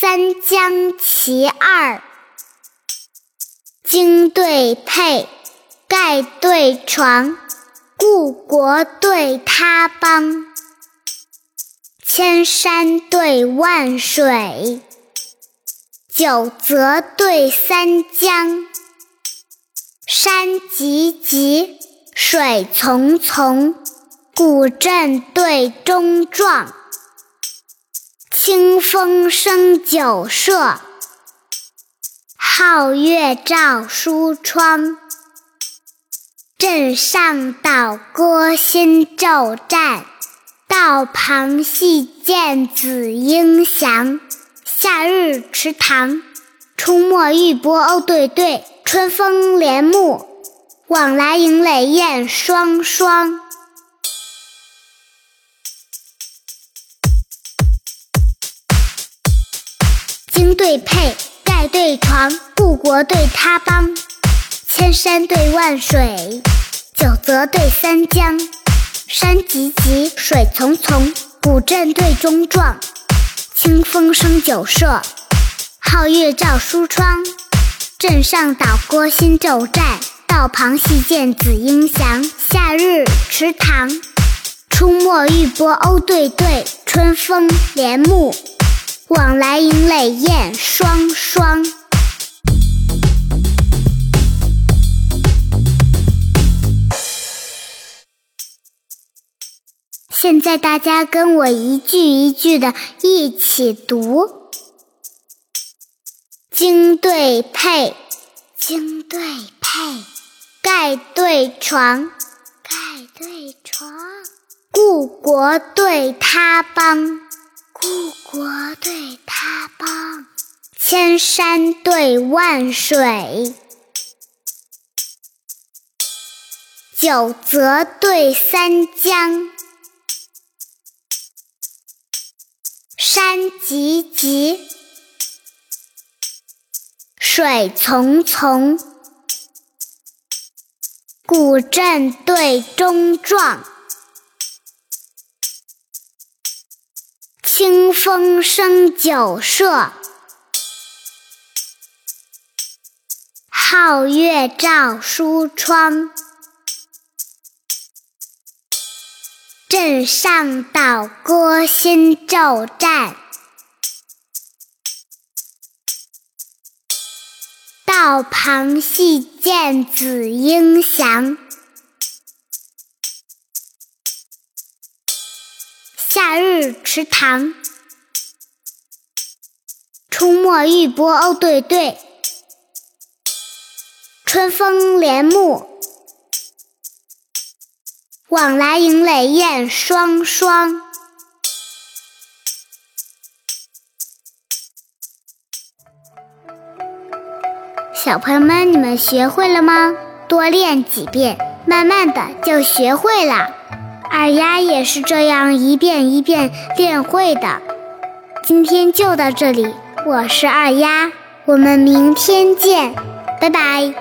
三江其二，经对配，盖对床，故国对他邦，千山对万水，九泽对三江，山急急，水淙淙，古镇对中壮。清风生酒舍，皓月照书窗。镇上捣歌新骤战，道旁戏见紫英翔。夏日池塘，出没玉波鸥对对，春风帘幕，往来迎垒燕双双。对配，盖对床，故国对他邦。千山对万水，九泽对三江。山急急，水淙淙，古镇对中壮。清风生酒舍，皓月照书窗。镇上岛歌新骤战，道旁戏见紫英翔。夏日池塘，出没玉波鸥对对，春风帘幕。往来迎垒燕双双。现在大家跟我一句一句的一起读：经对配，经对配，盖对床，盖对床，故国对他邦。故国对他邦，千山对万水，九泽对三江。山急急，水淙淙，古镇对中壮。清风生酒舍，皓月照书窗。镇上岛歌新骤战，道旁戏见紫英翔。夏日池塘，出没玉波鸥对对，春风帘幕，往来迎垒燕双双。小朋友们，你们学会了吗？多练几遍，慢慢的就学会了。二丫也是这样一遍一遍练会的。今天就到这里，我是二丫，我们明天见，拜拜。